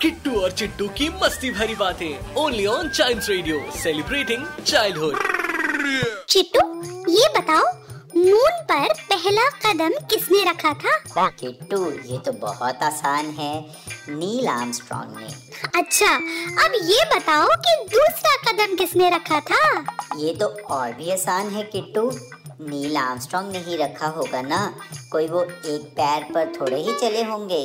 Kittu और चिट्टू की मस्ती भरी बातें only on child radio celebrating childhood Chittu ये बताओ मून पर पहला कदम किसने रखा था? किट्टू ये तो बहुत आसान है नील आर्मस्ट्रॉन्ग ने। अच्छा अब ये बताओ कि दूसरा कदम किसने रखा था? ये तो और भी आसान है किट्टू। नील आर्मस्ट्रॉन्ग ने ही रखा होगा ना कोई वो एक पैर पर थोड़े ही चले होंगे।